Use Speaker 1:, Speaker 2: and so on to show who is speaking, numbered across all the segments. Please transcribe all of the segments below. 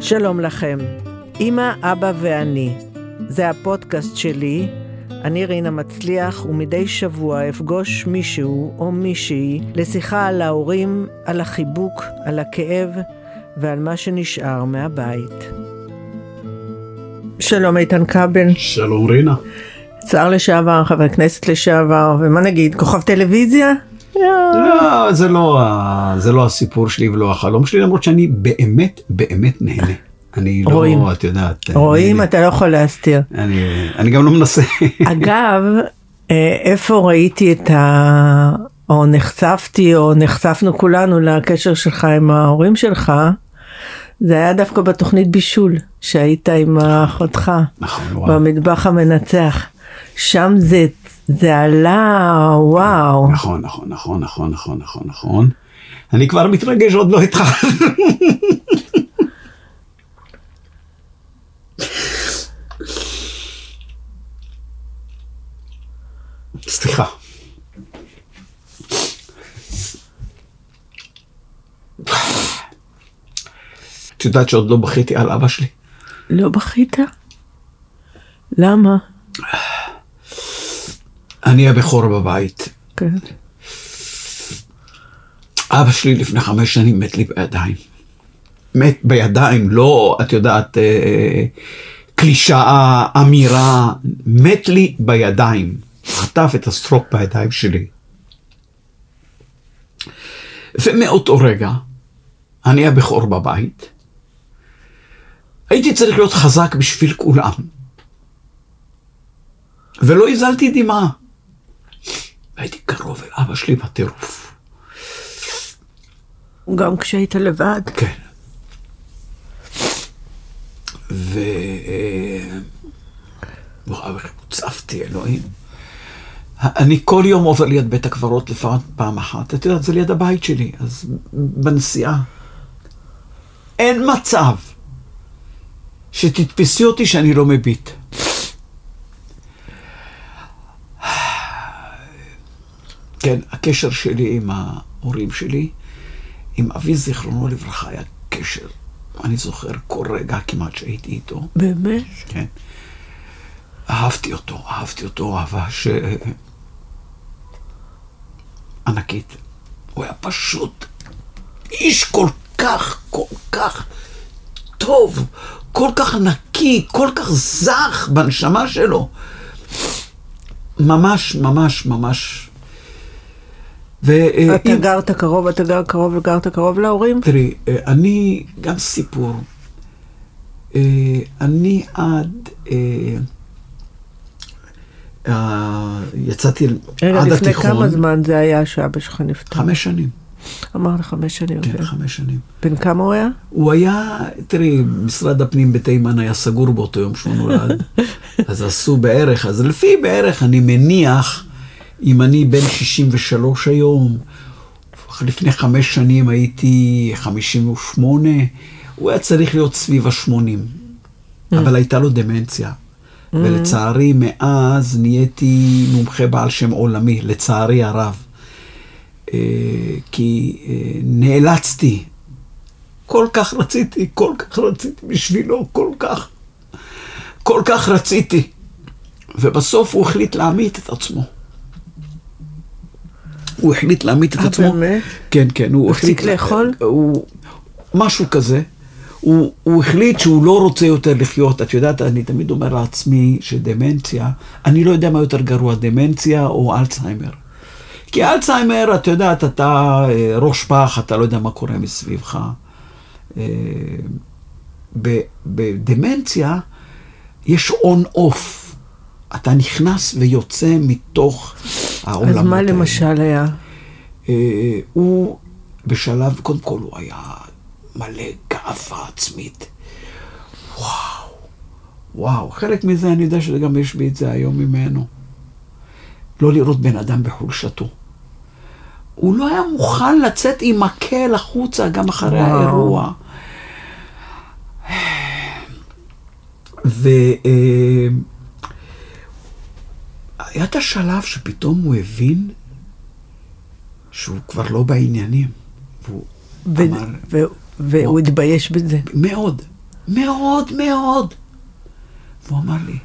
Speaker 1: שלום לכם, אמא, אבא ואני. זה הפודקאסט שלי, אני רינה מצליח, ומדי שבוע אפגוש מישהו או מישהי לשיחה על ההורים, על החיבוק, על הכאב ועל מה שנשאר מהבית. שלום איתן כבל.
Speaker 2: שלום רינה.
Speaker 1: שר לשעבר, חבר כנסת לשעבר, ומה נגיד, כוכב טלוויזיה?
Speaker 2: לא, זה לא, זה לא הסיפור שלי ולא החלום שלי, למרות שאני באמת באמת נהנה. אני לא,
Speaker 1: רואים.
Speaker 2: את יודעת.
Speaker 1: רואים,
Speaker 2: אני,
Speaker 1: אתה לא יכול להסתיר.
Speaker 2: אני, אני גם לא מנסה.
Speaker 1: אגב, אה, איפה ראיתי את ה... או נחשפתי, או נחשפנו כולנו לקשר שלך עם ההורים שלך, זה היה דווקא בתוכנית בישול, שהיית עם אחותך,
Speaker 2: נכון.
Speaker 1: במטבח המנצח. שם זה, זה עלה, וואו.
Speaker 2: נכון, נכון, נכון, נכון, נכון, נכון, נכון. אני כבר מתרגש, עוד לא התחלנו. סליחה. את יודעת שעוד לא בכיתי על אבא שלי?
Speaker 1: לא בכית? למה?
Speaker 2: אני הבכור בבית.
Speaker 1: כן.
Speaker 2: אבא שלי לפני חמש שנים מת לי בידיים. מת בידיים, לא, את יודעת, אה, קלישאה, אמירה, מת לי בידיים. חטף את הסטרוק בידיים שלי. ומאותו רגע, אני הבכור בבית, הייתי צריך להיות חזק בשביל כולם. ולא הזלתי דמעה. הייתי קרוב אל אבא שלי בטירוף.
Speaker 1: גם כשהיית לבד.
Speaker 2: כן. ו... וואו, איך הוצפתי, אלוהים. אני כל יום עובר ליד בית הקברות לפעמים פעם אחת. את יודעת, זה ליד הבית שלי, אז בנסיעה. אין מצב שתתפסי אותי שאני לא מביט. כן, הקשר שלי עם ההורים שלי, עם אבי זיכרונו לברכה, היה קשר, אני זוכר כל רגע כמעט שהייתי איתו.
Speaker 1: באמת?
Speaker 2: כן. אהבתי אותו, אהבתי אותו אהבה ש... ענקית. הוא היה פשוט איש כל כך, כל כך טוב, כל כך נקי, כל כך זך בנשמה שלו. ממש, ממש, ממש. ו-
Speaker 1: אתה
Speaker 2: אם-
Speaker 1: גרת קרוב, אתה גר קרוב וגרת קרוב להורים?
Speaker 2: תראי, אה, אני, גם סיפור. אה, אני עד, אה, אה, יצאתי
Speaker 1: רגע,
Speaker 2: עד
Speaker 1: לפני
Speaker 2: התיכון,
Speaker 1: כמה זמן זה היה שאבא שלך נפטר?
Speaker 2: חמש שנים,
Speaker 1: אמרת חמש שנים.
Speaker 2: כן,
Speaker 1: אוקיי.
Speaker 2: חמש שנים.
Speaker 1: בן כמה הוא היה?
Speaker 2: הוא היה, תראי, משרד הפנים בתימן היה סגור באותו יום שהוא נולד, אז עשו בערך, אז לפי בערך אני מניח, אם אני בן 63 היום, לפני חמש שנים הייתי 58, הוא היה צריך להיות סביב ה-80, אבל הייתה לו דמנציה. ולצערי, מאז נהייתי מומחה בעל שם עולמי, לצערי הרב. אה, כי אה, נאלצתי, כל כך רציתי, כל כך רציתי בשבילו, כל כך, כל כך רציתי. ובסוף הוא החליט להמית את עצמו. הוא החליט להמית את
Speaker 1: אה,
Speaker 2: עצמו.
Speaker 1: באמת?
Speaker 2: כן, כן, הוא
Speaker 1: הפסיק
Speaker 2: החליט...
Speaker 1: לאכול?
Speaker 2: הוא... משהו כזה. הוא, הוא החליט שהוא לא רוצה יותר לחיות. את יודעת, אני תמיד אומר לעצמי שדמנציה, אני לא יודע מה יותר גרוע, דמנציה או אלצהיימר. כי אלצהיימר, את יודעת, אתה אה, ראש פח, אתה לא יודע מה קורה מסביבך. אה, בדמנציה יש און-אוף. אתה נכנס ויוצא מתוך העולמות
Speaker 1: אז מה
Speaker 2: האלה.
Speaker 1: למשל היה?
Speaker 2: אה, הוא בשלב, קודם כל הוא היה מלא גאווה עצמית. וואו, וואו, חלק מזה אני יודע שגם יש בי את זה היום ממנו. לא לראות בן אדם בחולשתו. הוא לא היה מוכן לצאת עם מקל החוצה גם אחרי
Speaker 1: וואו.
Speaker 2: האירוע. ו... היה את השלב שפתאום הוא הבין שהוא כבר לא בעניינים. והוא
Speaker 1: ו-
Speaker 2: אמר,
Speaker 1: ו- והוא התבייש בזה.
Speaker 2: מאוד, מאוד מאוד. והוא אמר לי,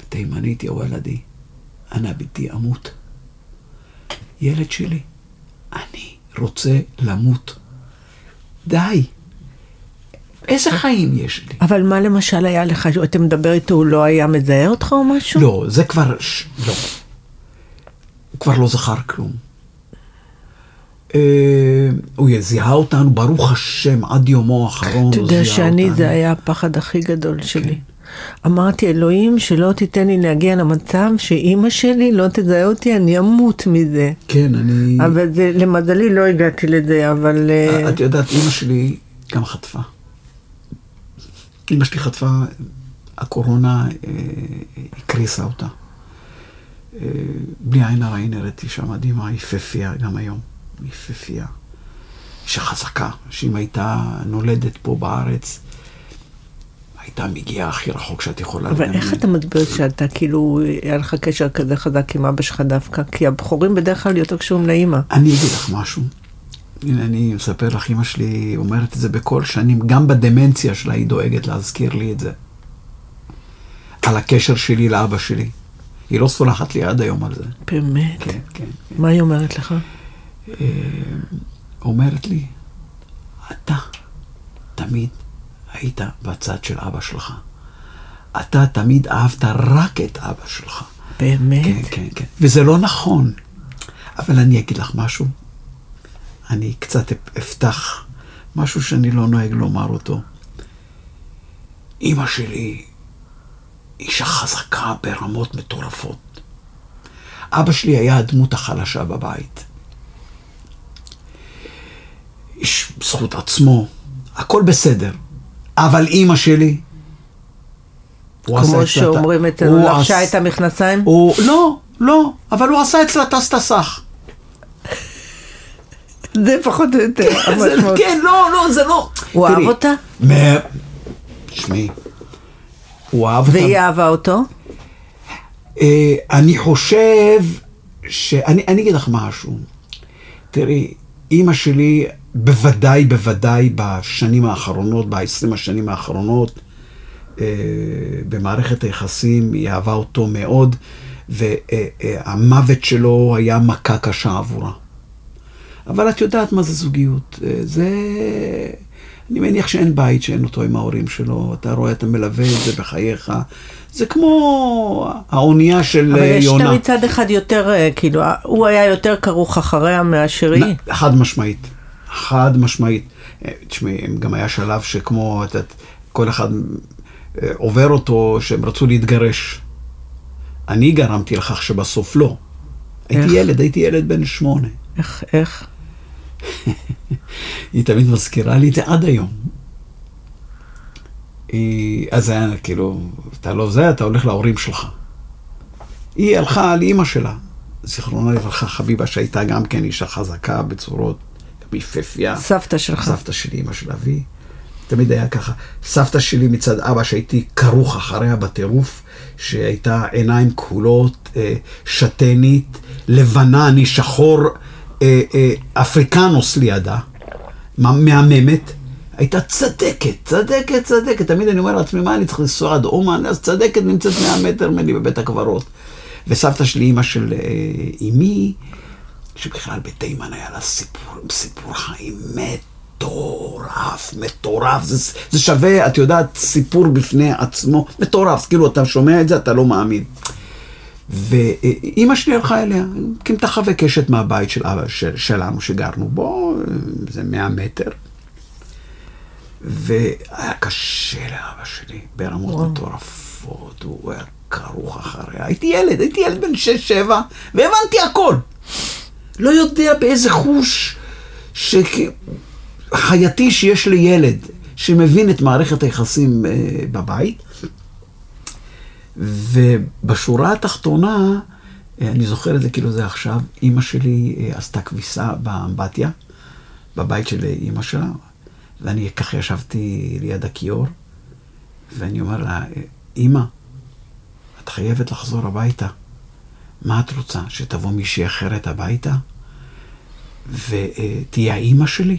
Speaker 2: בתימנית, יא וולדי, אנא ביתי אמות. ילד שלי, אני רוצה למות. די. איזה חיים יש לי?
Speaker 1: אבל מה למשל היה לך, אתה מדבר איתו, הוא לא היה מזהה אותך או משהו?
Speaker 2: לא, זה כבר, ש... לא. הוא כבר לא זכר כלום. אה, הוא זיהה אותנו, ברוך השם, עד יומו האחרון.
Speaker 1: אתה
Speaker 2: הוא
Speaker 1: יודע
Speaker 2: זיהה
Speaker 1: שאני,
Speaker 2: אותנו.
Speaker 1: זה היה הפחד הכי גדול שלי.
Speaker 2: כן.
Speaker 1: אמרתי, אלוהים, שלא תיתן לי להגיע למצב שאימא שלי לא תזהה אותי, אני אמות מזה.
Speaker 2: כן, אני...
Speaker 1: אבל זה, למזלי לא הגעתי לזה, אבל... אה,
Speaker 2: את יודעת, אימא שלי גם חטפה. אימא שלי חטפה, הקורונה אה, הקריסה אותה. אה, בלי עין הרע היא נראית אישה מדהימה, יפהפייה גם היום. יפהפייה. אישה חזקה, שאם הייתה נולדת פה בארץ, הייתה מגיעה הכי רחוק שאת יכולה
Speaker 1: אבל
Speaker 2: לדמיין.
Speaker 1: איך אתה מסביר שאתה כאילו, היה לך קשר כזה חזק עם אבא שלך דווקא? כי הבכורים בדרך כלל יותר קשורים לאימא.
Speaker 2: אני אגיד לך משהו. הנה, אני מספר לך, אמא שלי אומרת את זה בכל שנים, גם בדמנציה שלה היא דואגת להזכיר לי את זה. על הקשר שלי לאבא שלי. היא לא סולחת לי עד היום על זה.
Speaker 1: באמת?
Speaker 2: כן, כן.
Speaker 1: מה היא אומרת לך?
Speaker 2: אה, אומרת לי, אתה תמיד היית בצד של אבא שלך. אתה תמיד אהבת רק את אבא שלך.
Speaker 1: באמת?
Speaker 2: כן, כן, כן. וזה לא נכון. אבל אני אגיד לך משהו. אני קצת אפתח משהו שאני לא נוהג לומר אותו. אימא שלי אישה חזקה ברמות מטורפות. אבא שלי היה הדמות החלשה בבית. איש בזכות עצמו, הכל בסדר. אבל אימא שלי... הוא עשה
Speaker 1: כמו
Speaker 2: אצלה
Speaker 1: שאומרים אצלנו, לבשה את המכנסיים?
Speaker 2: הוא, לא, לא, אבל הוא עשה אצלה טס טסח.
Speaker 1: זה פחות או יותר. המשמעות.
Speaker 2: כן, לא, לא, זה לא.
Speaker 1: הוא אהב אותה?
Speaker 2: תשמעי, הוא אהב אותה.
Speaker 1: והיא אהבה אותו?
Speaker 2: אה, אני חושב ש... אני, אגיד לך משהו. תראי, אימא שלי, בוודאי, בוודאי בשנים האחרונות, ב-20 השנים האחרונות, אה, במערכת היחסים, היא אהבה אותו מאוד, והמוות שלו היה מכה קשה עבורה. אבל את יודעת מה זה זוגיות. אה, זה... אני מניח שאין בית שאין אותו עם ההורים שלו. אתה רואה, אתה מלווה את זה בחייך. זה כמו האונייה של
Speaker 1: אבל יש
Speaker 2: יונה.
Speaker 1: תמיד צד אחד יותר, אה, כאילו, הוא היה יותר כרוך אחריה מאשר היא.
Speaker 2: חד משמעית. חד משמעית. אה, תשמעי, גם היה שלב שכמו, את יודעת, כל אחד עובר אותו, שהם רצו להתגרש. אני גרמתי לכך שבסוף לא. הייתי
Speaker 1: איך?
Speaker 2: ילד, הייתי ילד בן שמונה.
Speaker 1: איך, איך?
Speaker 2: היא תמיד מזכירה לי את זה עד היום. היא, אז היה כאילו, אתה לא זה, אתה הולך להורים שלך. היא הלכה על אימא שלה, זיכרונה לברכה, חביבה, שהייתה גם כן אישה חזקה בצורות, גם יפהפייה.
Speaker 1: סבתא שלך.
Speaker 2: סבתא שלי, אימא של אבי. תמיד היה ככה. סבתא שלי מצד אבא, שהייתי כרוך אחריה בטירוף, שהייתה עיניים כחולות, אה, שתנית, לבנה, אני שחור, אה, אה, אפריקנוס לידה, מה- מהממת. הייתה צדקת, צדקת, צדקת. תמיד אני אומר לעצמי, מה אני צריך לנסוע עד אומן? אז צדקת נמצאת 100 מטר ממני בבית הקברות. וסבתא שלי, אימא של אה, אמי, שבכלל בתימן היה לה סיפור, סיפור חיים מטורף, מטורף. זה, זה שווה, את יודעת, סיפור בפני עצמו, מטורף. כאילו, אתה שומע את זה, אתה לא מאמין. ואימא שלי הלכה אליה, כמתחה וקשת מהבית של אבא של, שלנו שגרנו בו, זה 100 מטר. והיה קשה לאבא שלי ברמות
Speaker 1: וואו.
Speaker 2: מטורפות, הוא היה כרוך אחריה. הייתי ילד, הייתי ילד בן 6-7, והבנתי הכל. לא יודע באיזה חוש שכ- חייתי שיש לילד שמבין את מערכת היחסים אה, בבית. ובשורה התחתונה, אה, אני זוכר את זה כאילו זה עכשיו, אימא שלי אה, עשתה כביסה באמבטיה, בבית של אימא שלה, ואני ככה ישבתי ליד הכיור, ואני אומר לה, אימא, את חייבת לחזור הביתה. מה את רוצה, שתבוא מישהי אחרת הביתה? ותהיה האימא שלי?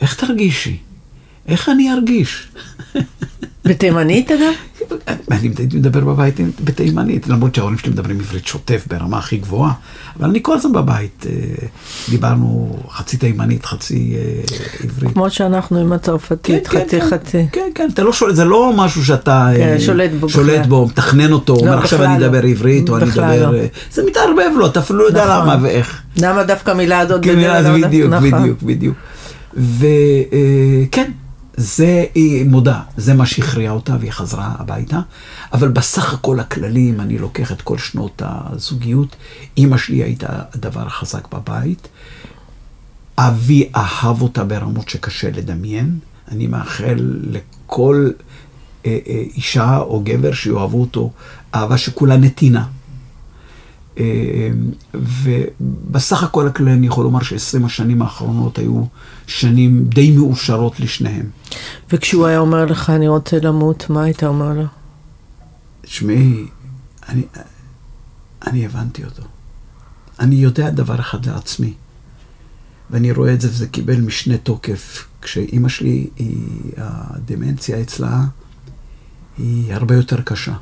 Speaker 2: איך תרגישי? איך אני ארגיש?
Speaker 1: בתימנית אגב?
Speaker 2: אני הייתי מדבר בבית בתימנית, למרות שההורים שלי מדברים עברית שוטף ברמה הכי גבוהה, אבל אני כל הזמן בבית, אה, דיברנו חצי תימנית, חצי אה, עברית.
Speaker 1: כמו שאנחנו עם הצרפתית,
Speaker 2: כן,
Speaker 1: חצי
Speaker 2: כן,
Speaker 1: חצי.
Speaker 2: כן, כן, אתה לא שולט, זה לא משהו שאתה
Speaker 1: כן,
Speaker 2: אה,
Speaker 1: שולט בו
Speaker 2: שולט
Speaker 1: בכלל.
Speaker 2: בו, מתכנן אותו, אומר עכשיו
Speaker 1: בכלל
Speaker 2: אני
Speaker 1: לא.
Speaker 2: אדבר עברית, או אני אדבר...
Speaker 1: לא.
Speaker 2: זה מתערבב לו, אתה אפילו לא יודע
Speaker 1: נכון.
Speaker 2: למה ואיך.
Speaker 1: למה דווקא המילה הזאת
Speaker 2: כן,
Speaker 1: כלל?
Speaker 2: בדיוק,
Speaker 1: נכון.
Speaker 2: בדיוק, בדיוק. וכן, זה, היא מודה, זה מה שהכריע אותה והיא חזרה הביתה. אבל בסך הכל הכללי, אם אני לוקח את כל שנות הזוגיות, אימא שלי הייתה הדבר החזק בבית. אבי אהב אותה ברמות שקשה לדמיין. אני מאחל לכל אה, אה, אישה או גבר שיאהבו אותו אהבה שכולה נתינה. ובסך הכל הכללי אני יכול לומר ש-20 השנים האחרונות היו שנים די מאושרות לשניהם.
Speaker 1: וכשהוא היה אומר לך, אני רוצה למות, מה היית אומר לו?
Speaker 2: תשמעי, אני, אני הבנתי אותו. אני יודע דבר אחד לעצמי, ואני רואה את זה וזה קיבל משנה תוקף. כשאימא שלי, היא, הדמנציה אצלה היא הרבה יותר קשה.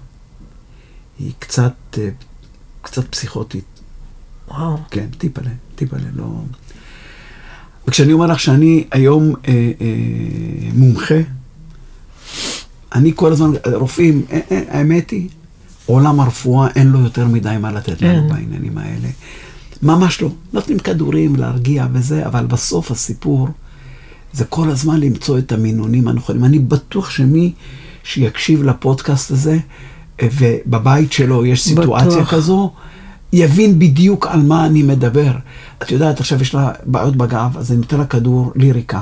Speaker 2: היא קצת, אה, קצת פסיכוטית.
Speaker 1: וואו.
Speaker 2: כן, טיפלה, טיפלה, לא... וכשאני אומר לך שאני היום אה, אה, מומחה, אני כל הזמן, רופאים, אה, אה, האמת היא, עולם הרפואה אין לו יותר מדי מה לתת לנו
Speaker 1: אין.
Speaker 2: בעניינים האלה. ממש לא. נותנים כדורים להרגיע וזה, אבל בסוף הסיפור זה כל הזמן למצוא את המינונים הנכונים. אני בטוח שמי שיקשיב לפודקאסט הזה, אה, ובבית שלו יש סיטואציה
Speaker 1: בטוח.
Speaker 2: כזו, יבין בדיוק על מה אני מדבר. את יודעת, עכשיו יש לה בעיות בגב, אז אני נותן לה כדור ליריקה.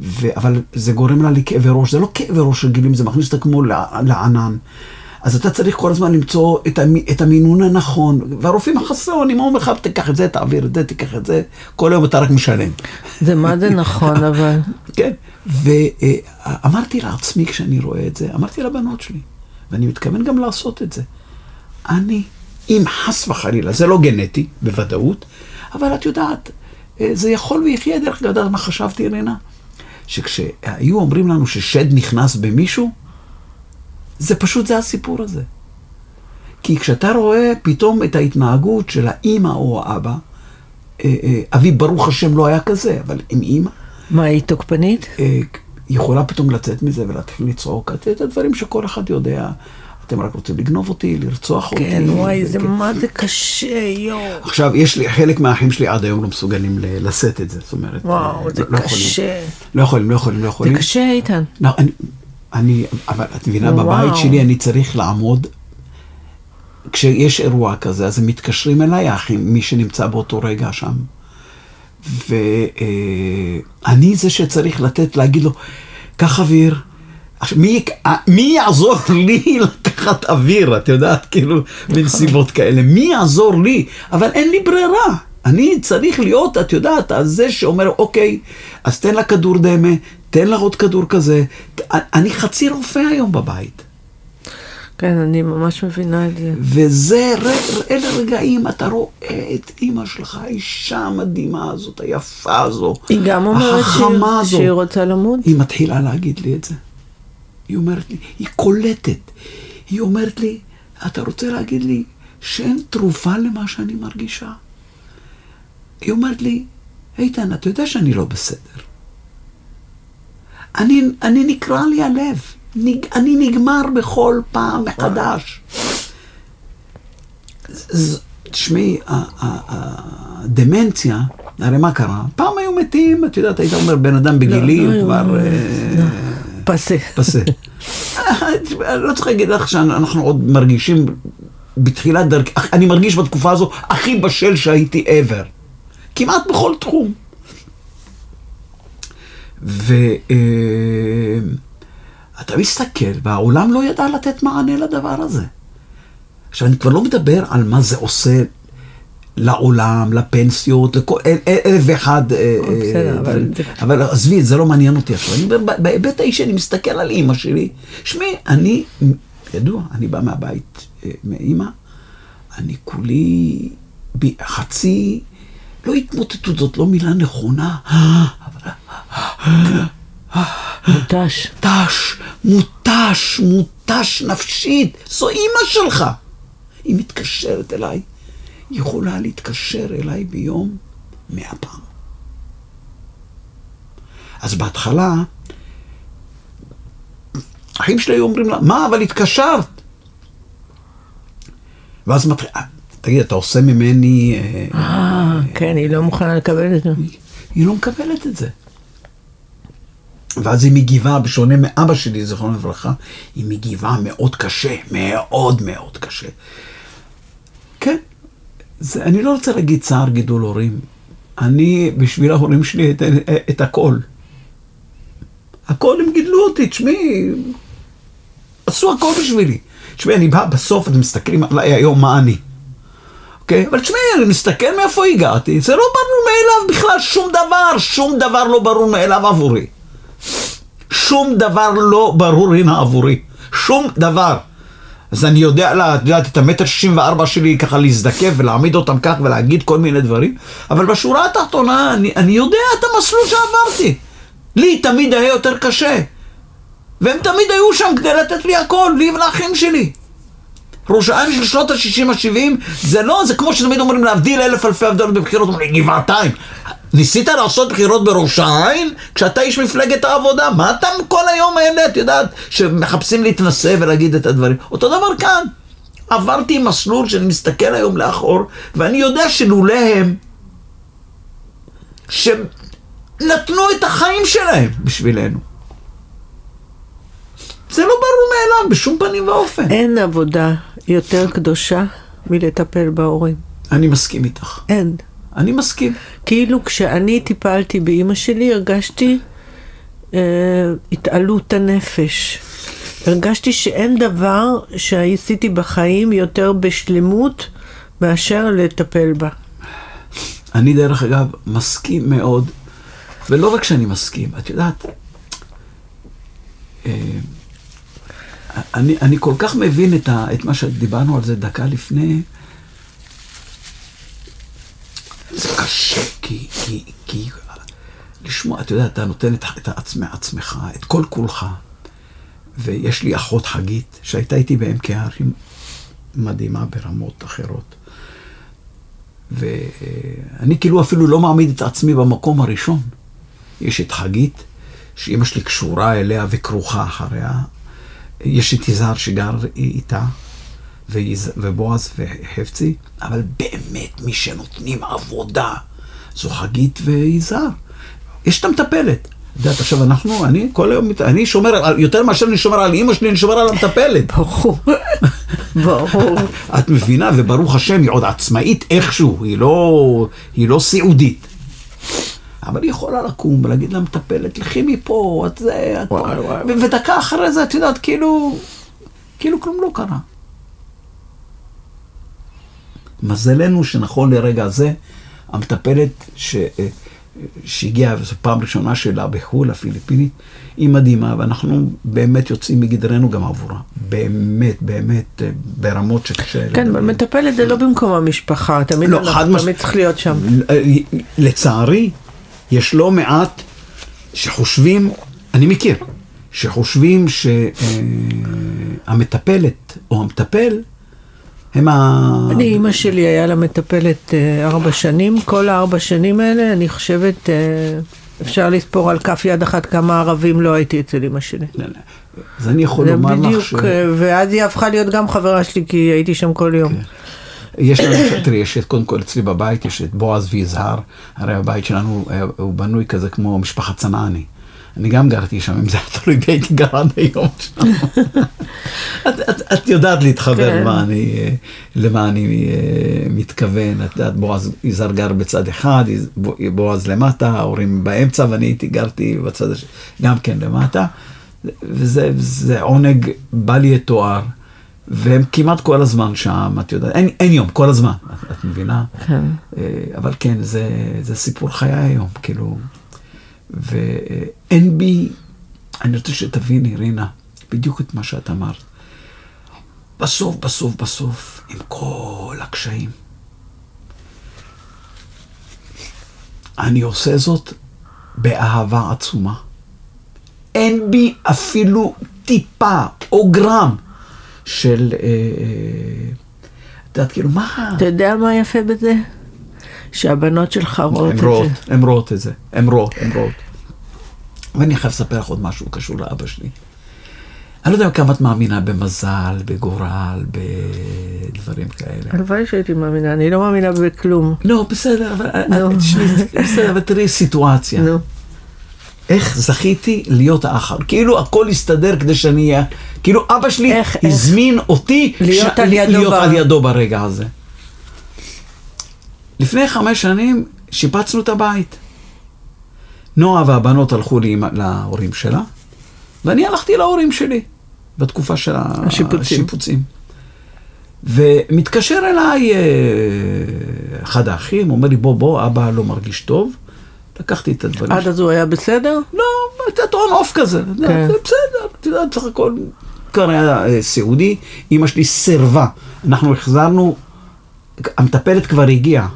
Speaker 2: ו... אבל זה גורם לה לכאבי ראש, זה לא כאבי ראש רגילים, זה מכניס אותה כמו לע- לענן. אז אתה צריך כל הזמן למצוא את, המ... את המינון הנכון. והרופאים החסונים אומרים לך, תיקח את זה, תעביר את זה, תיקח את זה, כל היום אתה רק משלם.
Speaker 1: זה מה זה נכון, אבל...
Speaker 2: כן. ואמרתי לעצמי כשאני רואה את זה, אמרתי לבנות שלי, ואני מתכוון גם לעשות את זה. אני, אם חס וחלילה, זה לא גנטי, בוודאות, אבל את יודעת, אה, זה יכול ויחיה דרך אגב, יודעת מה חשבתי, אלינה? שכשהיו אומרים לנו ששד נכנס במישהו, זה פשוט, זה הסיפור הזה. כי כשאתה רואה פתאום את ההתנהגות של האימא או האבא, אה, אה, אבי ברוך השם לא היה כזה, אבל עם אימא,
Speaker 1: מה, היא תוקפנית?
Speaker 2: יכולה פתאום לצאת מזה ולהתחיל לצעוק, את את הדברים שכל אחד יודע. אתם רק רוצים לגנוב אותי, לרצוח אותי.
Speaker 1: כן, וואי, זה. מה זה קשה, יואו.
Speaker 2: עכשיו, יש לי, חלק מהאחים שלי עד היום לא מסוגלים לשאת את זה, זאת אומרת...
Speaker 1: וואו,
Speaker 2: אה,
Speaker 1: זה
Speaker 2: לא- לא יכולים.
Speaker 1: קשה.
Speaker 2: לא יכולים, לא יכולים, לא
Speaker 1: זה
Speaker 2: יכולים.
Speaker 1: קשה, איתן.
Speaker 2: לא, אני, אני, אבל את מבינה,
Speaker 1: וואו.
Speaker 2: בבית שלי אני צריך לעמוד, כשיש אירוע כזה, אז הם מתקשרים אליי, האחים, מי שנמצא באותו רגע שם. ואני זה שצריך לתת, להגיד לו, קח אוויר. מי, אה, מי יעזור לי לקחת אוויר, את יודעת, כאילו, בנסיבות כאלה? מי יעזור לי? אבל אין לי ברירה. אני צריך להיות, את יודעת, זה שאומר, אוקיי, אז תן לה כדור דמה, תן לה עוד כדור כזה. אני חצי רופא היום בבית.
Speaker 1: כן, אני ממש מבינה את זה.
Speaker 2: וזה, אלה רגעים, אתה רואה את אימא שלך, האישה המדהימה הזאת, היפה הזו,
Speaker 1: היא גם אומרת שהיא-. שהיא רוצה למות?
Speaker 2: היא מתחילה להגיד לי את זה. היא אומרת לי, היא קולטת. היא אומרת לי, אתה רוצה להגיד לי שאין תרופה למה שאני מרגישה? היא אומרת לי, איתן, אתה יודע שאני לא בסדר. אני, אני נקרע לי הלב. נג, אני נגמר בכל פעם מחדש. תשמעי, הדמנציה, הרי מה קרה? פעם היו מתים, את יודעת, היית אומר, בן אדם בגילי,
Speaker 1: לא,
Speaker 2: הוא
Speaker 1: לא,
Speaker 2: כבר...
Speaker 1: לא,
Speaker 2: אה,
Speaker 1: פסה.
Speaker 2: פסה. לא צריך להגיד לך שאנחנו עוד מרגישים בתחילת דרכי, אני מרגיש בתקופה הזו הכי בשל שהייתי ever. כמעט בכל תחום. ואתה מסתכל, והעולם לא ידע לתת מענה לדבר הזה. עכשיו, אני כבר לא מדבר על מה זה עושה לעולם, לפנסיות, לכל אל- אל- אלף ואחד... אה, אה, דברים. אבל עזבי, זה לא מעניין אותי עכשיו. אני אומר, בהיבט האישי, אני מסתכל על אימא שלי. שמעי, אני, ידוע, אני בא מהבית, אה, מאימא, אני כולי ב- חצי, לא התמוטטות, זאת לא מילה נכונה, אבל
Speaker 1: מותש.
Speaker 2: מותש, מותש, מותש נפשית. זו אימא שלך. היא מתקשרת אליי. היא יכולה להתקשר אליי ביום מאה פעם. אז בהתחלה, אחים שלי היו אומרים לה, מה, אבל התקשרת. ואז מתחיל, "אה, תגיד, אתה עושה ממני... אה,
Speaker 1: אה, כן, היא לא מוכנה לקבל את זה.
Speaker 2: היא לא מקבלת את זה. ואז היא מגיבה, בשונה מאבא שלי, זיכרונו לברכה, היא מגיבה מאוד קשה, מאוד מאוד קשה. כן, זה, אני לא רוצה להגיד צער גידול הורים. אני, בשביל ההורים שלי, את, את הכל. הכל הם גידלו אותי, תשמעי, עשו הכל בשבילי. תשמעי, אני בא, בסוף אתם מסתכלים עליי היום, מה אני? אוקיי? אבל תשמעי, אני מסתכל מאיפה הגעתי, זה לא ברור מאליו בכלל, שום דבר, שום דבר לא ברור מאליו עבורי. שום דבר לא ברור הנה עבורי. שום דבר. אז אני יודע, לה, את יודעת, את המטר שישים וארבע שלי ככה להזדקף ולהעמיד אותם כך ולהגיד כל מיני דברים, אבל בשורה התחתונה, אני, אני יודע את המסלול שעברתי. לי תמיד היה יותר קשה. והם תמיד היו שם כדי לתת לי הכל, לי ולאחים שלי. ראש העין של שנות ה-60 ה-70 זה לא, זה כמו שתמיד אומרים להבדיל אלף אלפי הבדלות בבחירות, אומרים גבעתיים. ניסית לעשות בחירות בראש העין כשאתה איש מפלגת העבודה? מה אתה כל היום האלה, את יודעת, שמחפשים להתנשא ולהגיד את הדברים? אותו דבר כאן. עברתי מסלול שאני מסתכל היום לאחור, ואני יודע שלולא הם, שנתנו את החיים שלהם בשבילנו. זה לא ברור מאליו בשום פנים ואופן.
Speaker 1: אין עבודה יותר קדושה מלטפל בהורים.
Speaker 2: אני מסכים איתך.
Speaker 1: אין.
Speaker 2: אני מסכים.
Speaker 1: כאילו כשאני טיפלתי באימא שלי, הרגשתי אה, התעלות הנפש. הרגשתי שאין דבר שעשיתי בחיים יותר בשלמות מאשר לטפל בה.
Speaker 2: אני דרך אגב מסכים מאוד, ולא רק שאני מסכים, את יודעת, אה, אני, אני כל כך מבין את, ה, את מה שדיברנו על זה דקה לפני. זה קשה, כי, כי, כי לשמוע, אתה יודע, אתה נותן את, את עצמך, עצמך, את כל כולך. ויש לי אחות חגית, שהייתה איתי בעמק הערים מדהימה ברמות אחרות. ואני כאילו אפילו לא מעמיד את עצמי במקום הראשון. יש את חגית, שאימא שלי קשורה אליה וכרוכה אחריה. יש את יזהר שגר איתה, ויז... ובועז וחפצי, אבל באמת מי שנותנים עבודה זו חגית ויזהר. יש את המטפלת. את יודעת, עכשיו אנחנו, אני כל היום, אני שומר, יותר מאשר אני שומר על אימא שלי, אני שומר על המטפלת.
Speaker 1: ברור. ברור.
Speaker 2: את מבינה, וברוך השם, היא עוד עצמאית איכשהו, היא לא, היא לא סיעודית. אבל היא יכולה לקום ולהגיד למטפלת, לכי מפה, את זה, את...
Speaker 1: וואי, וואי.
Speaker 2: ודקה אחרי זה, את יודעת, כאילו, כאילו כלום לא קרה. מזלנו שנכון לרגע זה, המטפלת ש... שהגיעה, וזו פעם ראשונה שלה בחו"ל, הפיליפינית, היא מדהימה, ואנחנו באמת יוצאים מגדרנו גם עבורה. באמת, באמת, אה, ברמות שקשה
Speaker 1: כן. אבל מטפלת זה לא במקום המשפחה, תמיד
Speaker 2: לא,
Speaker 1: אנחנו-
Speaker 2: חד מש-
Speaker 1: תמיד צריך להיות שם.
Speaker 2: לצערי, יש לא מעט שחושבים, אני מכיר, שחושבים שהמטפלת או המטפל הם ה...
Speaker 1: אני, אימא שלי היה לה מטפלת אה, ארבע שנים, כל הארבע שנים האלה, אני חושבת, אה, אפשר לספור על כף יד אחת כמה ערבים לא הייתי אצל אימא שלי.
Speaker 2: לא, לא. אז אני יכול לומר לך
Speaker 1: בדיוק,
Speaker 2: ש...
Speaker 1: אה, ואז היא הפכה להיות גם חברה שלי, כי הייתי שם כל יום.
Speaker 2: יש לנו, תראי, יש את, קודם כל אצלי בבית, יש את בועז ויזהר, הרי הבית שלנו הוא בנוי כזה כמו משפחת צנעני. אני גם גרתי שם, אם זה היה תלוי בי, הייתי גר עד היום שם. את, את, את יודעת להתחבר
Speaker 1: כן.
Speaker 2: למה אני, אה, למה אני אה, מתכוון. את יודעת, בועז יזהר גר בצד אחד, בועז למטה, ההורים באמצע, ואני הייתי גרתי בצד השני, גם כן למטה. וזה זה עונג בל יתואר. והם כמעט כל הזמן שם, את יודעת, אין, אין יום, כל הזמן, את, את מבינה?
Speaker 1: כן.
Speaker 2: אה, אבל כן, זה, זה סיפור חיי היום, כאילו, ואין בי, אני רוצה שתביני, רינה, בדיוק את מה שאת אמרת. בסוף, בסוף, בסוף, עם כל הקשיים, אני עושה זאת באהבה עצומה. אין בי אפילו טיפה או גרם של... אה, אה, את יודעת, כאילו, מה...
Speaker 1: אתה יודע מה יפה בזה? שהבנות שלך רואות את
Speaker 2: רואות,
Speaker 1: זה.
Speaker 2: הן רואות את זה, הן רואות, הן רואות. ואני חייב לספר לך עוד משהו קשור לאבא שלי. אני לא יודע כמה את מאמינה במזל, בגורל, בדברים כאלה.
Speaker 1: הלוואי שהייתי מאמינה, אני לא מאמינה בכלום.
Speaker 2: לא, בסדר, אבל
Speaker 1: נו.
Speaker 2: תשמעי, בסדר, אבל תראי סיטואציה.
Speaker 1: נו.
Speaker 2: איך זכיתי להיות האח, כאילו הכל הסתדר כדי שאני אהיה, כאילו אבא שלי
Speaker 1: איך, איך?
Speaker 2: הזמין אותי
Speaker 1: להיות
Speaker 2: ש-
Speaker 1: על ידו
Speaker 2: להיות
Speaker 1: ב-
Speaker 2: על ידו ברגע הזה. לפני חמש שנים שיפצנו את הבית. נועה והבנות הלכו לאמא- להורים שלה, ואני הלכתי להורים שלי, בתקופה של
Speaker 1: השיפוצים.
Speaker 2: השיפוצים. ומתקשר אליי אה, אחד האחים, אומר לי, בוא, בוא, אבא לא מרגיש טוב. לקחתי את הדברים
Speaker 1: עד אז הוא היה בסדר?
Speaker 2: לא, תיאטרון עוף כזה,
Speaker 1: כן.
Speaker 2: זה בסדר, את יודעת, סך הכל, כבר היה אה, סיעודי, אימא שלי סירבה, אנחנו החזרנו, המטפלת כבר הגיעה,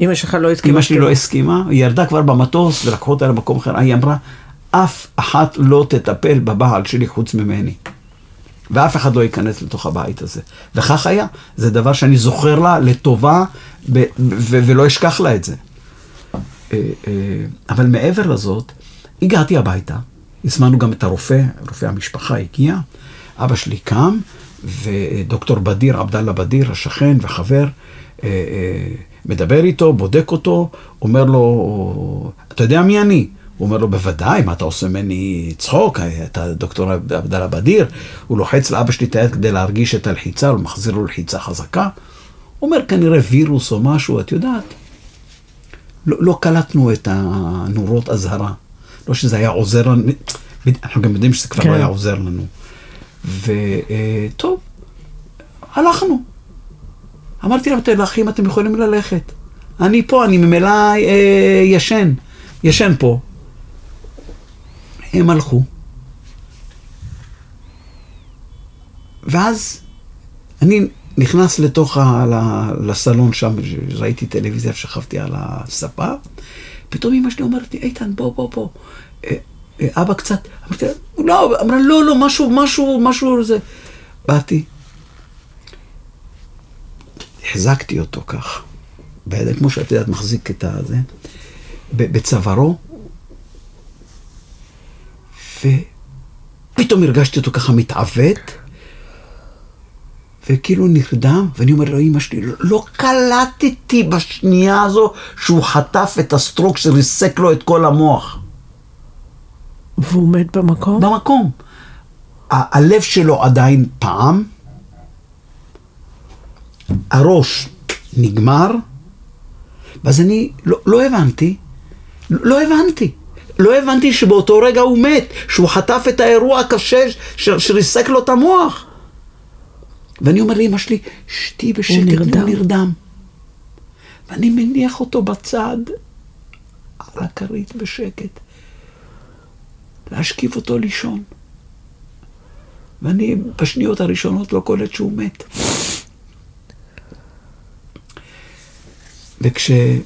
Speaker 1: אמא שלך לא הסכימה.
Speaker 2: אימא שלי לא הסכימה, היא ירדה כבר במטוס ולקחו אותה למקום אחר, היא אמרה, אף אחת לא תטפל בבעל שלי חוץ ממני. ואף אחד לא ייכנס לתוך הבית הזה. וכך היה, זה דבר שאני זוכר לה לטובה, ב- ו- ולא אשכח לה את זה. אה, אה, אבל מעבר לזאת, הגעתי הביתה, הזמנו גם את הרופא, רופא המשפחה הגיע, אבא שלי קם, ודוקטור בדיר, עבדאללה בדיר, השכן וחבר, אה, מדבר איתו, בודק אותו, אומר לו, אתה יודע מי אני? הוא אומר לו, בוודאי, מה אתה עושה ממני צחוק? אתה דוקטור עבדאללה בדיר. הוא לוחץ לאבא שלי את היד כדי להרגיש את הלחיצה, הוא מחזיר לו לחיצה חזקה. הוא אומר, כנראה וירוס או משהו, את יודעת. לא, לא קלטנו את הנורות אזהרה. לא שזה היה עוזר לנו, אנחנו גם יודעים שזה כבר
Speaker 1: כן.
Speaker 2: לא היה עוזר לנו. וטוב, הלכנו. אמרתי להם, "תראו, אחים, אתם יכולים ללכת. אני פה, אני ממילא אה, ישן, ישן פה. הם הלכו. ואז אני נכנס לתוך ה... לסלון שם, ראיתי טלוויזיה, שכבתי על הספה, פתאום אמא שלי אומרת לי, איתן, בוא, בוא, בוא. אה, אה, אבא קצת, אמרתי לה, לא, אמרה, לא, לא, משהו, משהו, משהו, זה. באתי, החזקתי אותו כך, בידיים, כמו שאת יודעת, מחזיק את הזה, בצווארו, ופתאום הרגשתי אותו ככה מתעוות, וכאילו נרדם, ואני אומר לאמא שלי, לא, לא קלטתי בשנייה הזו שהוא חטף את הסטרוק שריסק לו את כל המוח.
Speaker 1: והוא מת במקום?
Speaker 2: במקום. ה- הלב שלו עדיין פעם, הראש נגמר, ואז אני לא, לא הבנתי, לא, הבנתי. לא הבנתי שבאותו רגע הוא מת, שהוא חטף את האירוע הקשה שריסק לו את המוח. ואני אומר לאמא שלי, שתי בשקט, הוא
Speaker 1: נרדם.
Speaker 2: נרדם. נרדם. ואני מניח אותו בצד, על הכרית בשקט. להשכיב אותו לישון. ואני בשניות הראשונות לא קולט שהוא מת. וכשהבנתי,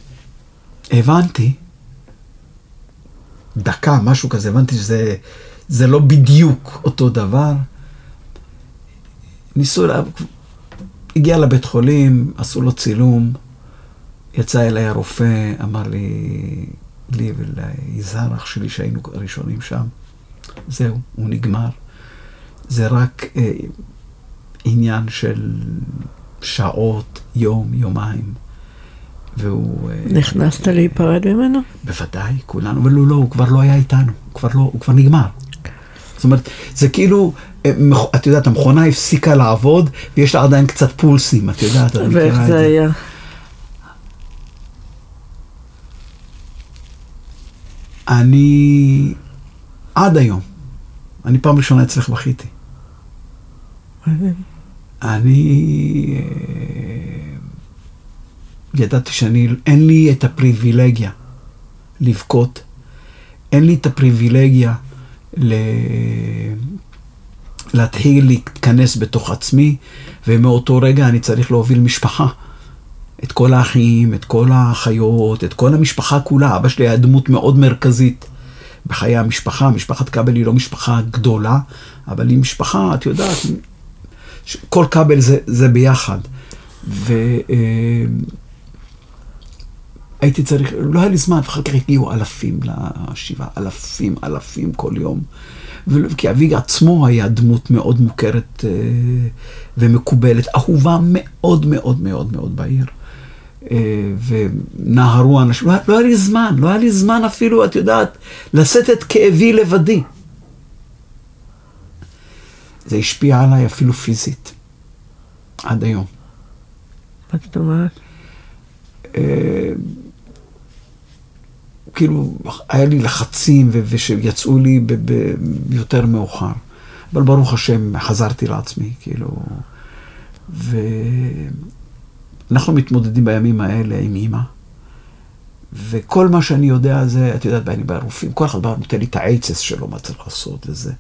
Speaker 2: דקה, משהו כזה, הבנתי שזה זה לא בדיוק אותו דבר. ניסו, לה... הגיע לבית חולים, עשו לו צילום, יצא אליי הרופא, אמר לי, לי וליזהר אח שלי שהיינו הראשונים שם, זהו, הוא נגמר. זה רק אה, עניין של שעות, יום, יומיים. והוא... אה,
Speaker 1: נכנסת להיפרד ממנו?
Speaker 2: בוודאי, כולנו, אבל הוא לא, הוא כבר לא היה איתנו, הוא כבר לא, הוא כבר נגמר. זאת אומרת, זה כאילו, אה, את יודעת, המכונה הפסיקה לעבוד, ויש לה עדיין קצת פולסים, את יודעת, את מכירה
Speaker 1: ואיך
Speaker 2: את
Speaker 1: זה היה?
Speaker 2: אני, עד היום, אני פעם ראשונה אצלך בכיתי. אני אה, ידעתי שאני, אין לי את הפריבילגיה לבכות, אין לי את הפריבילגיה ל... להתחיל להתכנס בתוך עצמי, ומאותו רגע אני צריך להוביל משפחה. את כל האחים, את כל האחיות, את כל המשפחה כולה. אבא שלי היה דמות מאוד מרכזית בחיי המשפחה. משפחת כבל היא לא משפחה גדולה, אבל היא משפחה, את יודעת, כל כבל זה, זה ביחד. והייתי אה, צריך, לא היה לי זמן, ואחר כך הגיעו אלפים לשבעה, אלפים, אלפים כל יום. כי אבי עצמו היה דמות מאוד מוכרת אה, ומקובלת, אהובה מאוד מאוד מאוד מאוד בעיר. אה, ונהרו אנשים, לא, לא היה לי זמן, לא היה לי זמן אפילו, את יודעת, לשאת את כאבי לבדי. זה השפיע עליי אפילו פיזית, עד היום.
Speaker 1: מה זאת אומרת?
Speaker 2: כאילו, היה לי לחצים ושיצאו לי ביותר מאוחר. אבל ברוך השם, חזרתי לעצמי, כאילו. ואנחנו מתמודדים בימים האלה עם אימא, וכל מה שאני יודע זה, את יודעת, אני ברופאים, כל אחד בא נותן לי את העצס שלו, מה צריך לעשות וזה.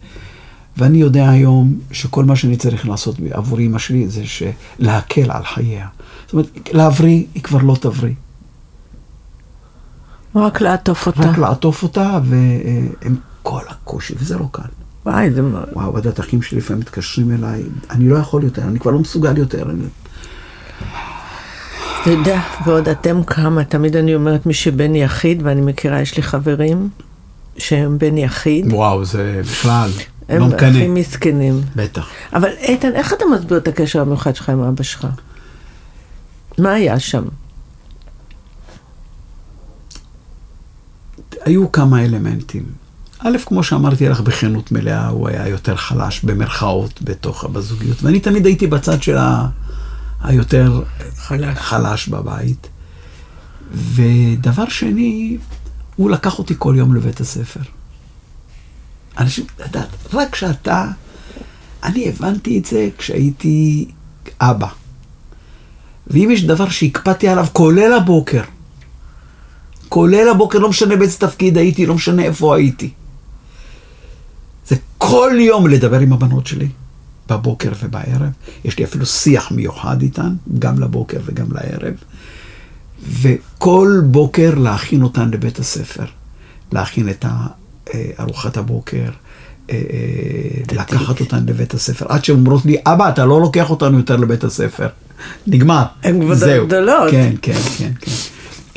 Speaker 2: ואני יודע היום שכל מה שאני צריך לעשות עבור אימא שלי זה להקל על חייה. זאת אומרת, להבריא, היא כבר לא תבריא.
Speaker 1: רק לעטוף אותה.
Speaker 2: רק לעטוף אותה, ועם כל הקושי, וזה לא קל.
Speaker 1: וואי, זה...
Speaker 2: וואו, עדת אחים שלי לפעמים מתקשרים אליי, אני לא יכול יותר, אני כבר לא מסוגל יותר. אני...
Speaker 1: אתה יודע, ועוד אתם כמה, תמיד אני אומרת מי שבן יחיד, ואני מכירה, יש לי חברים שהם בן יחיד.
Speaker 2: וואו, זה בכלל,
Speaker 1: לא מקנא. הם הכי מסכנים.
Speaker 2: בטח.
Speaker 1: אבל איתן, איך אתה מסביר את הקשר המיוחד שלך עם אבא שלך? מה היה שם?
Speaker 2: היו כמה אלמנטים. א', כמו שאמרתי לך, בכנות מלאה, הוא היה יותר חלש במרכאות בתוך, בזוגיות, ואני תמיד הייתי בצד של ה... היותר חלש. חלש בבית. ודבר שני, הוא לקח אותי כל יום לבית הספר. אנשים, יודעת, רק כשאתה, אני הבנתי את זה כשהייתי אבא. ואם יש דבר שהקפדתי עליו, כולל הבוקר, כולל הבוקר, לא משנה באיזה תפקיד הייתי, לא משנה איפה הייתי. זה כל יום לדבר עם הבנות שלי, בבוקר ובערב. יש לי אפילו שיח מיוחד איתן, גם לבוקר וגם לערב. וכל בוקר להכין אותן לבית הספר. להכין את אה, ארוחת הבוקר, אה, אה, לקחת אותן לבית הספר. עד שהן אומרות לי, אבא, אתה לא לוקח אותנו יותר לבית הספר. נגמר.
Speaker 1: הן כבר גדולות.
Speaker 2: כן, כן, כן, כן.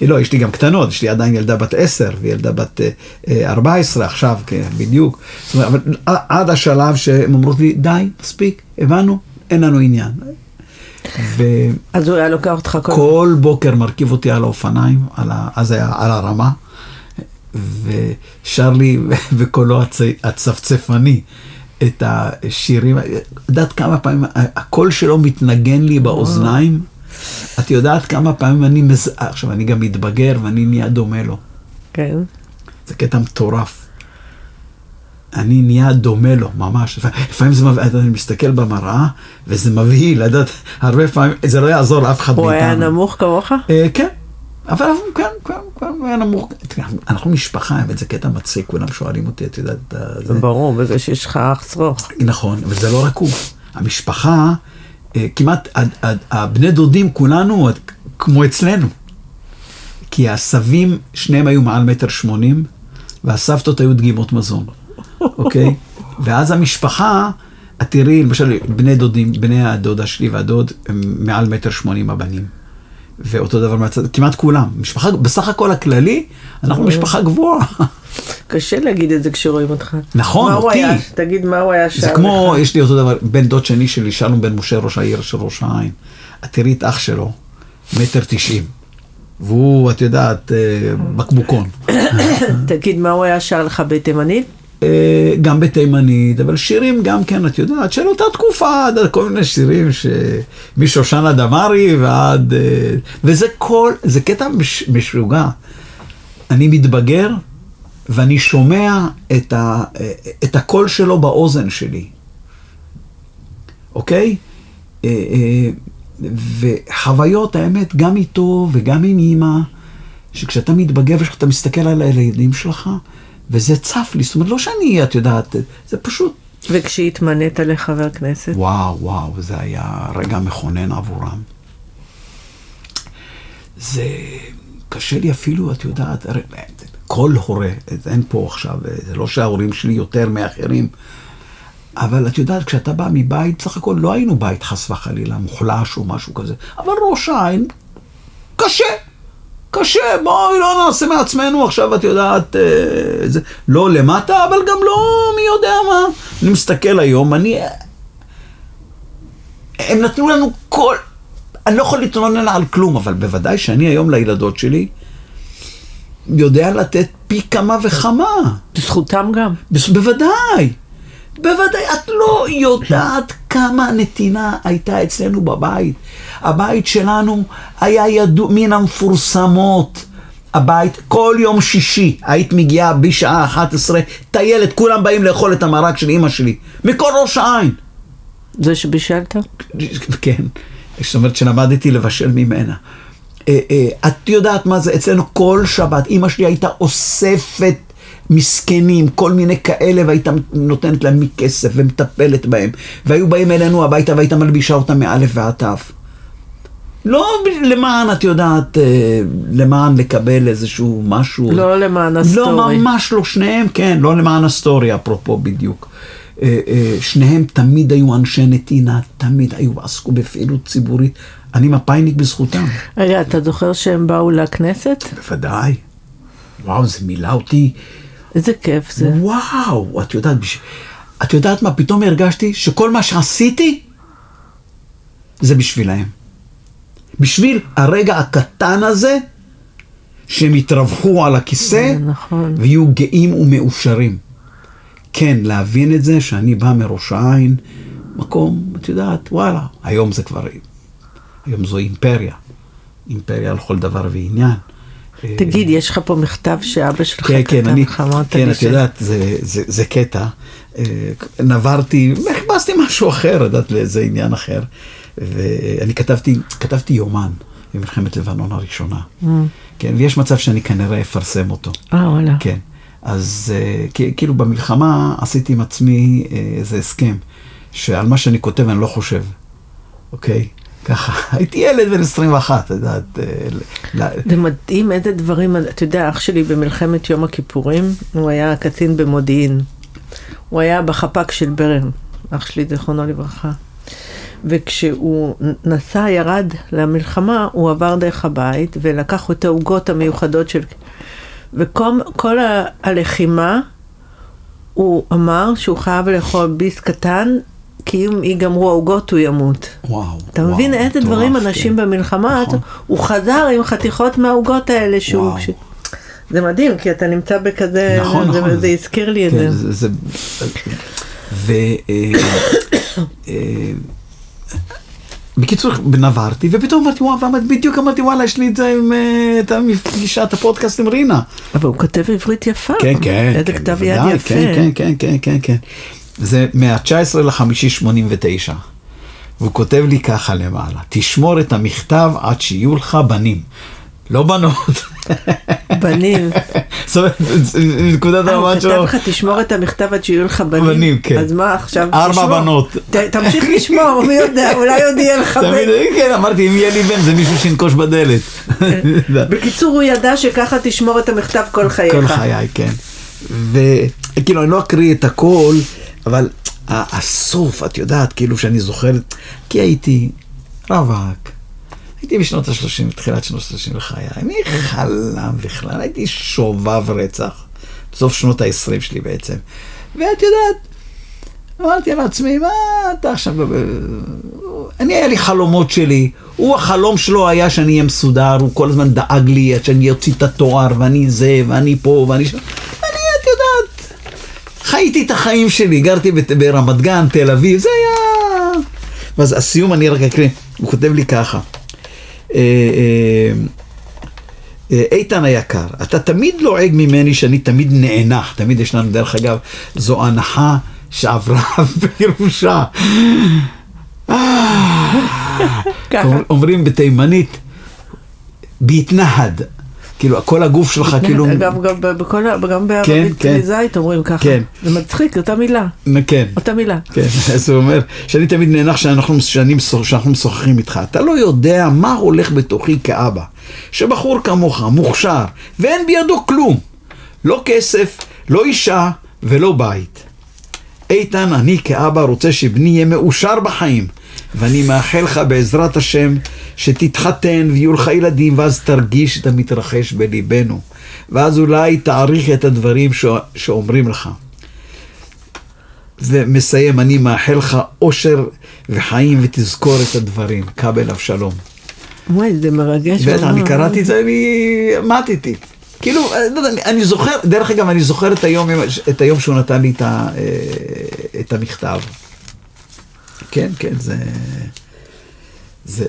Speaker 2: לא, יש לי גם קטנות, יש לי עדיין ילדה בת עשר וילדה בת ארבע עשרה עכשיו, כן, בדיוק. זאת אומרת, אבל עד השלב שהן אומרות לי, די, מספיק, הבנו, אין לנו עניין.
Speaker 1: ו... אז הוא היה לוקח אותך
Speaker 2: כל... כל בוקר מרכיב אותי על האופניים, על ה... אז היה על הרמה, ושר לי בקולו הצ... הצפצפני את השירים. את יודעת כמה פעמים הקול שלו מתנגן לי באוזניים? את יודעת כמה פעמים אני מז... עכשיו, אני גם מתבגר ואני נהיה דומה לו.
Speaker 1: כן.
Speaker 2: זה קטע מטורף. אני נהיה דומה לו, ממש. לפעמים זה מבהיל, אני מסתכל במראה, וזה מבהיל, לדעת, הרבה פעמים, זה לא יעזור לאף אחד
Speaker 1: מאיתנו. הוא היה נמוך כמוך?
Speaker 2: אה, כן. אבל כן, כן, כן, הוא היה נמוך. אנחנו משפחה, האמת, זה קטע מצחיק, כולם שואלים אותי, את יודעת,
Speaker 1: זה... ברור, בזה שיש לך אח צרוך.
Speaker 2: נכון, אבל זה לא רק הוא. המשפחה, אה, כמעט, הבני דודים כולנו כמו אצלנו. כי הסבים, שניהם היו מעל מטר שמונים, והסבתות היו דגימות מזון, אוקיי? ואז המשפחה, את תראי, למשל, בני דודים, בני הדודה שלי והדוד, הם מעל מטר שמונים הבנים. ואותו דבר מהצד, כמעט כולם. משפחה, בסך הכל הכללי, אנחנו משפחה גבוהה.
Speaker 1: קשה להגיד את זה כשרואים אותך.
Speaker 2: נכון, אותי.
Speaker 1: היה, תגיד מה הוא היה שם.
Speaker 2: זה כמו, לך. יש לי אותו דבר, בן דוד שני שלי, שלום בן משה, ראש העיר של ראש העין. את תראי את אח שלו, מטר תשעים. והוא, את יודעת, אה, בקבוקון.
Speaker 1: תגיד, מה הוא היה שר לך בתימנית?
Speaker 2: אה, גם בתימנית, אבל שירים גם כן, את יודעת, של אותה תקופה, כל מיני שירים משושנה דמארי ועד... אה, וזה כל, זה קטע מש, משוגע. אני מתבגר ואני שומע את, ה, את הקול שלו באוזן שלי, אוקיי? אה, וחוויות, האמת, גם איתו וגם עם אימא, שכשאתה מתבגר וכשאתה מסתכל על הילדים שלך, וזה צף לי, זאת אומרת, לא שאני, את יודעת, זה פשוט...
Speaker 1: וכשהתמנית לחבר כנסת?
Speaker 2: וואו, וואו, זה היה רגע מכונן עבורם. זה קשה לי אפילו, את יודעת, כל הורה, אין פה עכשיו, זה לא שההורים שלי יותר מאחרים, אבל את יודעת, כשאתה בא מבית, סך הכל לא היינו בית חס וחלילה, מוחלש או משהו כזה, אבל ראש העין, קשה. קשה, בואי לא נעשה מעצמנו עכשיו, את יודעת, אה, זה, לא למטה, אבל גם לא מי יודע מה. אני מסתכל היום, אני... הם נתנו לנו כל... אני לא יכול להתלונן על כלום, אבל בוודאי שאני היום לילדות שלי יודע לתת פי כמה וכמה.
Speaker 1: בזכותם גם.
Speaker 2: בוודאי. בוודאי, את לא יודעת כמה נתינה הייתה אצלנו בבית. הבית שלנו היה ידוע מן המפורסמות. הבית, כל יום שישי היית מגיעה בשעה 11, טיילת, כולם באים לאכול את המרק של אימא שלי, מכל ראש העין.
Speaker 1: זה שבישלת?
Speaker 2: כן, זאת אומרת שלמדתי לבשל ממנה. אה, אה, את יודעת מה זה, אצלנו כל שבת, אימא שלי הייתה אוספת מסכנים, כל מיני כאלה, והייתה נותנת להם מכסף ומטפלת בהם. והיו באים אלינו הביתה והייתה מלבישה אותם מאלף ועד תו. לא למען, את יודעת, אה, למען לקבל איזשהו משהו.
Speaker 1: לא למען ה story.
Speaker 2: לא, ממש לא, שניהם, כן, לא למען ה story, אפרופו בדיוק. אה, אה, שניהם תמיד היו אנשי נתינה, תמיד היו, עסקו בפעילות ציבורית. אני מפאיניק בזכותם.
Speaker 1: רגע, אתה זוכר שהם באו לכנסת?
Speaker 2: בוודאי. וואו, זה מילא אותי.
Speaker 1: איזה כיף זה.
Speaker 2: וואו, את יודעת. את יודעת מה, פתאום הרגשתי שכל מה שעשיתי זה בשבילהם. בשביל הרגע הקטן הזה, שהם יתרווחו על הכיסא,
Speaker 1: נכון.
Speaker 2: ויהיו גאים ומאושרים. כן, להבין את זה שאני בא מראש העין, מקום, את יודעת, וואלה, היום זה כבר, היום זו אימפריה. אימפריה לכל דבר ועניין.
Speaker 1: תגיד, יש לך פה מכתב שאבא שלך
Speaker 2: כן, כן,
Speaker 1: כתב לך, אמרת
Speaker 2: כן, את יודעת, זה, זה, זה קטע. אה, נברתי, חיפשתי משהו אחר, את יודעת, לאיזה עניין אחר. ואני כתבתי, כתבתי יומן במלחמת לבנון הראשונה.
Speaker 1: Mm.
Speaker 2: כן, ויש מצב שאני כנראה אפרסם אותו.
Speaker 1: אה, וואלה.
Speaker 2: כן. אז אה, כאילו במלחמה עשיתי עם עצמי אה, איזה הסכם, שעל מה שאני כותב אני לא חושב, אוקיי? ככה, הייתי ילד בן 21, את יודעת. אה,
Speaker 1: זה מדהים איזה דברים, אתה יודע, אח שלי במלחמת יום הכיפורים, הוא היה קצין במודיעין. הוא היה בחפ"ק של ברן, אח שלי זיכרונו לברכה. וכשהוא נסע, ירד למלחמה, הוא עבר דרך הבית ולקח את העוגות המיוחדות של... וכל כל ה- הלחימה, הוא אמר שהוא חייב לאכול ביס קטן, כי אם ייגמרו העוגות הוא ימות.
Speaker 2: וואו.
Speaker 1: אתה
Speaker 2: וואו,
Speaker 1: מבין איזה דברים אנשים
Speaker 2: כן.
Speaker 1: במלחמה,
Speaker 2: נכון.
Speaker 1: הוא חזר עם חתיכות מהעוגות האלה שהוא...
Speaker 2: וואו.
Speaker 1: כש- זה מדהים, כי אתה נמצא בכזה,
Speaker 2: נכון,
Speaker 1: זה,
Speaker 2: נכון.
Speaker 1: זה הזכיר לי את
Speaker 2: כן,
Speaker 1: זה.
Speaker 2: זה... זה ו... בקיצור, נברתי, ופתאום אמרתי, וואו, בדיוק אמרתי, וואלה, יש לי את זה עם אה, את הפגישת הפודקאסט עם רינה.
Speaker 1: אבל הוא כותב עברית יפה.
Speaker 2: כן, כן.
Speaker 1: איזה
Speaker 2: כן,
Speaker 1: כתב יד
Speaker 2: בוודאי,
Speaker 1: יפה.
Speaker 2: כן, כן, כן, כן, כן, כן. זה מה-19 לחמישי 89. והוא כותב לי ככה למעלה, תשמור את המכתב עד שיהיו לך בנים. לא בנות.
Speaker 1: בנים.
Speaker 2: זאת אומרת, נקודת
Speaker 1: אה, הוא
Speaker 2: המבט
Speaker 1: כתב
Speaker 2: שלו.
Speaker 1: לך, תשמור את המכתב עד שיהיו לך בנים.
Speaker 2: בנים, כן.
Speaker 1: אז מה עכשיו?
Speaker 2: ארבע. בנות.
Speaker 1: תמשיך לשמור, מי יודע, אולי עוד יהיה לך בן.
Speaker 2: כן, אמרתי, אם יהיה לי בן, זה מישהו שינקוש בדלת.
Speaker 1: בקיצור, הוא ידע שככה תשמור את המכתב כל חייך.
Speaker 2: כל חיי, כן. וכאילו, אני לא אקריא את הכל, אבל ה- הסוף, את יודעת, כאילו שאני זוכר, כי הייתי רווק, הייתי בשנות ה-30, תחילת שנות ה-30 לחיי, מי חלם בכלל, הייתי שובב רצח, בסוף שנות ה-20 שלי בעצם. ואת יודעת, אמרתי לעצמי, מה אתה עכשיו... אני, היה לי חלומות שלי. הוא, החלום שלו היה שאני אהיה מסודר, הוא כל הזמן דאג לי שאני אוציא את התואר, ואני זה, ואני פה, ואני שם. אני, את יודעת, חייתי את החיים שלי, גרתי ברמת גן, תל אביב, זה היה... ואז הסיום, אני רק אקריא, הוא כותב לי ככה. אה, אה, אה, איתן היקר, אתה תמיד לועג ממני שאני תמיד נאנח, תמיד יש לנו, דרך אגב, זו הנחה שעברה בירושה. אומרים בתימנית, בהתנהד, כאילו כל הגוף שלך כאילו,
Speaker 1: אגב, גם בכל בערבית
Speaker 2: כן.
Speaker 1: זית אומרים ככה.
Speaker 2: כן.
Speaker 1: זה מצחיק, אותה מילה.
Speaker 2: כן,
Speaker 1: אותה מילה.
Speaker 2: כן, אז הוא אומר, שאני תמיד נאנח שאנחנו משוחחים איתך, אתה לא יודע מה הולך בתוכי כאבא. שבחור כמוך, מוכשר, ואין בידו כלום. לא כסף, לא אישה ולא בית. איתן, אני כאבא רוצה שבני יהיה מאושר בחיים, ואני מאחל לך בעזרת השם שתתחתן ויהיו לך ילדים, ואז תרגיש את המתרחש בליבנו. ואז אולי תעריך את הדברים ש... שאומרים לך. ומסיים, אני מאחל לך אושר וחיים ותזכור את הדברים. כבל אבשלום.
Speaker 1: וואי, זה מרגש.
Speaker 2: בטח, אני. קראתי את זה, אני מתתי. כאילו, לא יודע, אני- אני זוכר, דרך אגב, אני זוכר את היום, את היום שהוא נתן לי את, ה, אה, את המכתב. כן, כן, זה... זה...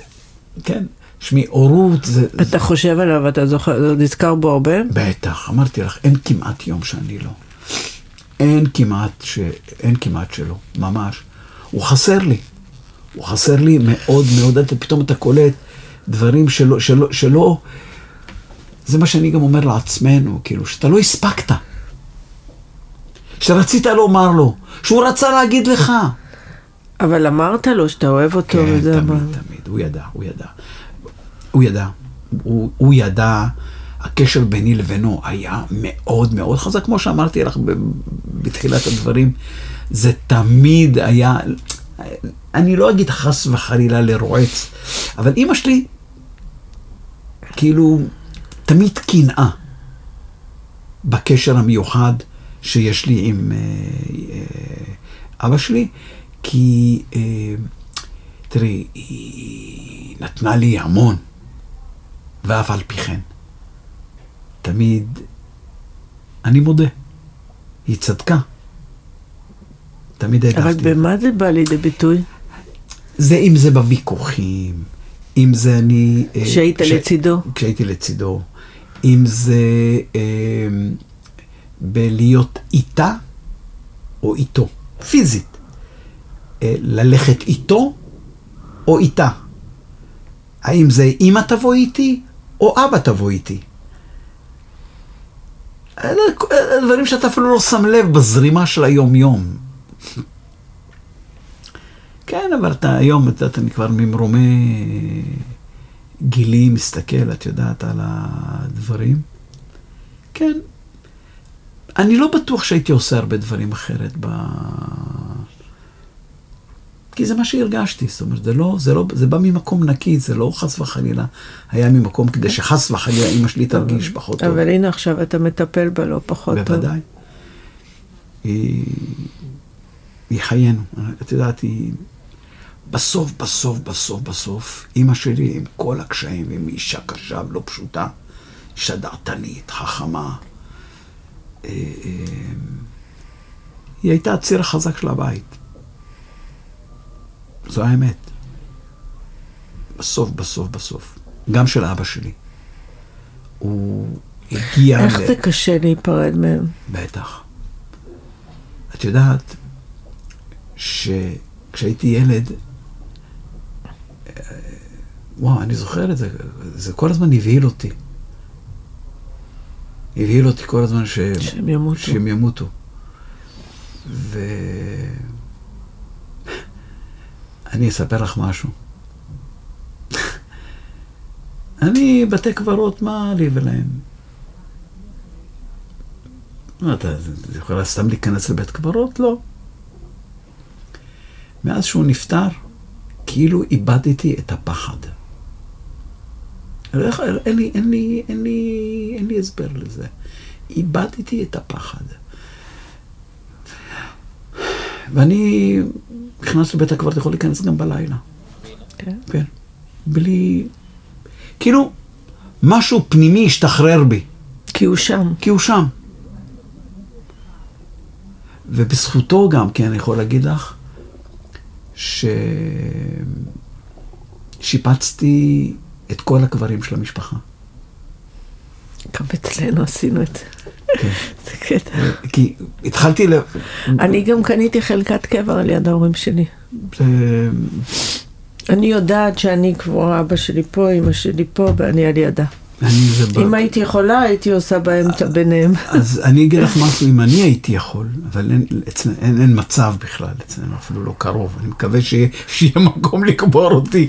Speaker 2: כן. שמי, הורות זה...
Speaker 1: אתה חושב עליו, אתה זוכר, נזכר בו הרבה?
Speaker 2: בטח, אמרתי לך, אין כמעט יום שאני לא. אין כמעט, ש... אין כמעט שלא, ממש. הוא חסר לי. הוא חסר לי מאוד מאוד, אתה, פתאום אתה קולט דברים שלא, שלא, שלא, זה מה שאני גם אומר לעצמנו, כאילו, שאתה לא הספקת. שרצית לומר לו, שהוא רצה להגיד לך.
Speaker 1: אבל אמרת לו שאתה אוהב אותו,
Speaker 2: כן,
Speaker 1: וזה
Speaker 2: תמיד,
Speaker 1: אמר.
Speaker 2: תמיד, הוא ידע, הוא ידע. הוא ידע. הוא, הוא ידע, הקשר ביני לבינו היה מאוד מאוד חזק, כמו שאמרתי לך בתחילת הדברים, זה תמיד היה, אני לא אגיד חס וחלילה לרועץ, אבל אימא שלי, כאילו, תמיד קנאה בקשר המיוחד שיש לי עם אה, אה, אבא שלי, כי, אה, תראי, היא נתנה לי המון, ואף על פי כן, תמיד, אני מודה, היא צדקה. תמיד
Speaker 1: אבל
Speaker 2: העדפתי.
Speaker 1: במה זה בא לידי ביטוי?
Speaker 2: זה אם זה בוויכוחים, אם זה אני... אה,
Speaker 1: שהיית לצידו.
Speaker 2: כשהייתי לצידו. אם זה אה, בלהיות איתה או איתו, פיזית. אה, ללכת איתו או איתה. האם זה אמא תבוא איתי או אבא תבוא איתי. אלה דברים שאתה אפילו לא שם לב בזרימה של היום-יום. כן, אבל אתה היום, את יודעת, אני כבר ממרומי גילי מסתכל, את יודעת, על הדברים. כן. אני לא בטוח שהייתי עושה הרבה דברים אחרת ב... כי זה מה שהרגשתי, זאת אומרת, זה לא, זה לא, זה בא ממקום נקי, זה לא חס וחלילה היה ממקום כדי שחס וחלילה אימא שלי תרגיש פחות טוב.
Speaker 1: אבל הנה עכשיו אתה מטפל בה לא פחות טוב.
Speaker 2: בוודאי. היא, היא חיינו, את יודעת, היא... בסוף, בסוף, בסוף, בסוף, אימא שלי עם כל הקשיים, עם אישה קשה ולא פשוטה, אישה דעתנית, חכמה. אה, אה, היא הייתה הציר החזק של הבית. זו האמת. בסוף, בסוף, בסוף. גם של אבא שלי. הוא הגיע...
Speaker 1: איך
Speaker 2: ל-
Speaker 1: זה קשה להיפרד מהם?
Speaker 2: בטח. את יודעת שכשהייתי ילד, אה, וואו, אני זוכר את זה, זה כל הזמן הבהיל אותי. הבהיל אותי כל הזמן ש...
Speaker 1: שהם ימותו.
Speaker 2: שהם ימותו. ו... אני אספר לך משהו. אני, בתי קברות, מה לי ולהם? מה, אתה אתה יכול סתם להיכנס לבית קברות? לא. מאז שהוא נפטר, כאילו איבדתי את הפחד. אין לי, אין לי, אין לי, אין לי הסבר לזה. איבדתי את הפחד. ואני נכנס לבית הקברות, יכול להיכנס גם בלילה.
Speaker 1: כן.
Speaker 2: כן. בלי... כאילו, משהו פנימי השתחרר בי.
Speaker 1: כי הוא שם.
Speaker 2: כי הוא שם. ובזכותו גם, כן, אני יכול להגיד לך, ששיפצתי את כל הקברים של המשפחה.
Speaker 1: גם אצלנו עשינו את זה.
Speaker 2: כן.
Speaker 1: זה קטע.
Speaker 2: כי התחלתי ל...
Speaker 1: אני גם קניתי חלקת קבר על יד ההורים שלי. אני יודעת שאני קבורה, אבא שלי פה, אמא שלי פה, ואני על ידה. אם הייתי יכולה, הייתי עושה באמצע ביניהם.
Speaker 2: אז אני אגיד לך משהו, אם אני הייתי יכול, אבל אין, אצלנו, אין, אין מצב בכלל, אצלנו אפילו לא קרוב. אני מקווה שיהיה, שיהיה מקום לקבור אותי,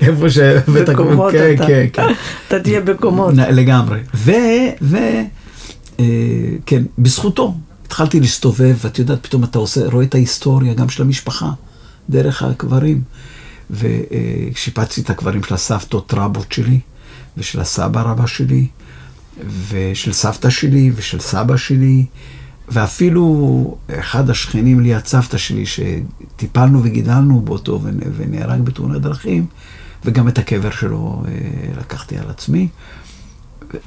Speaker 2: איפה ש...
Speaker 1: בקומות
Speaker 2: כן,
Speaker 1: אתה.
Speaker 2: כן, כן.
Speaker 1: אתה תהיה בקומות.
Speaker 2: לגמרי. ו... ו... אה, כן, בזכותו התחלתי להסתובב, ואת יודעת, פתאום אתה עושה, רואה את ההיסטוריה גם של המשפחה, דרך הקברים. ושיפצתי את הקברים של הסבתות רבות שלי, ושל הסבא רבא שלי, ושל סבתא שלי, ושל סבא שלי, ואפילו אחד השכנים ליד סבתא שלי, שטיפלנו וגידלנו באותו ונ- ונהרג בתאונת דרכים, וגם את הקבר שלו אה, לקחתי על עצמי.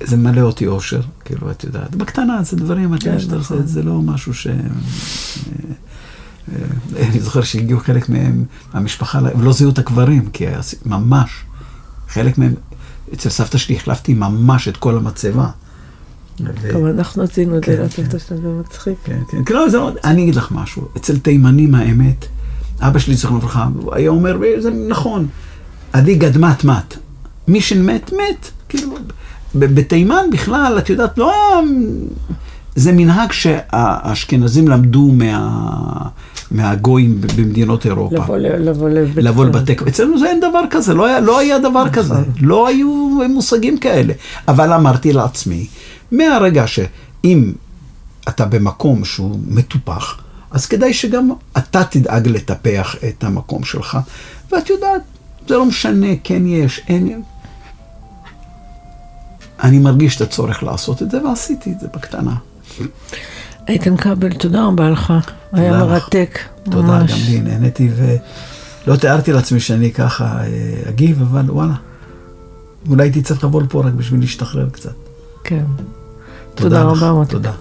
Speaker 2: זה מלא אותי אושר, כאילו, את יודעת, בקטנה, זה דברים, את יודעת,
Speaker 1: כן,
Speaker 2: שאתה עושה,
Speaker 1: נכון.
Speaker 2: זה לא משהו ש... אה, אה, אני זוכר שהגיעו חלק מהם, המשפחה, הם לא זיהו את הקברים, כי ממש, חלק מהם, אצל סבתא שלי החלפתי ממש את כל המצבה.
Speaker 1: גם אנחנו עשינו את
Speaker 2: כן,
Speaker 1: זה לסבתא שלנו, זה מצחיק.
Speaker 2: כן, כן, כן, לא, זה לא, אני אגיד לך משהו, אצל תימנים האמת, אבא שלי, זכרונו לברכה, הוא היה אומר, וזה נכון, עדי גדמת מת, מי שמת, מת, כאילו, בתימן בכלל, את יודעת, לא היה, זה מנהג שהאשכנזים למדו מה, מהגויים במדינות אירופה.
Speaker 1: לבוא לבוא לבית
Speaker 2: לבוא. לבתי קברות. אצלנו זה אין דבר כזה, לא היה, לא היה דבר כזה. לא היו מושגים כאלה. אבל אמרתי לעצמי, מהרגע שאם אתה במקום שהוא מטופח, אז כדאי שגם אתה תדאג לטפח את המקום שלך. ואת יודעת, זה לא משנה, כן יש, אין... אני מרגיש את הצורך לעשות את זה, ועשיתי את זה בקטנה.
Speaker 1: איתן כבל, תודה רבה לך. היה
Speaker 2: תודה לך.
Speaker 1: מרתק.
Speaker 2: תודה,
Speaker 1: ממש.
Speaker 2: גם לי, נהניתי, ולא תיארתי לעצמי שאני ככה אה, אגיב, אבל וואלה. אולי הייתי צריך לבוא לפה רק בשביל להשתחרר קצת.
Speaker 1: כן. תודה
Speaker 2: לך,
Speaker 1: רבה, מוטי.
Speaker 2: תודה.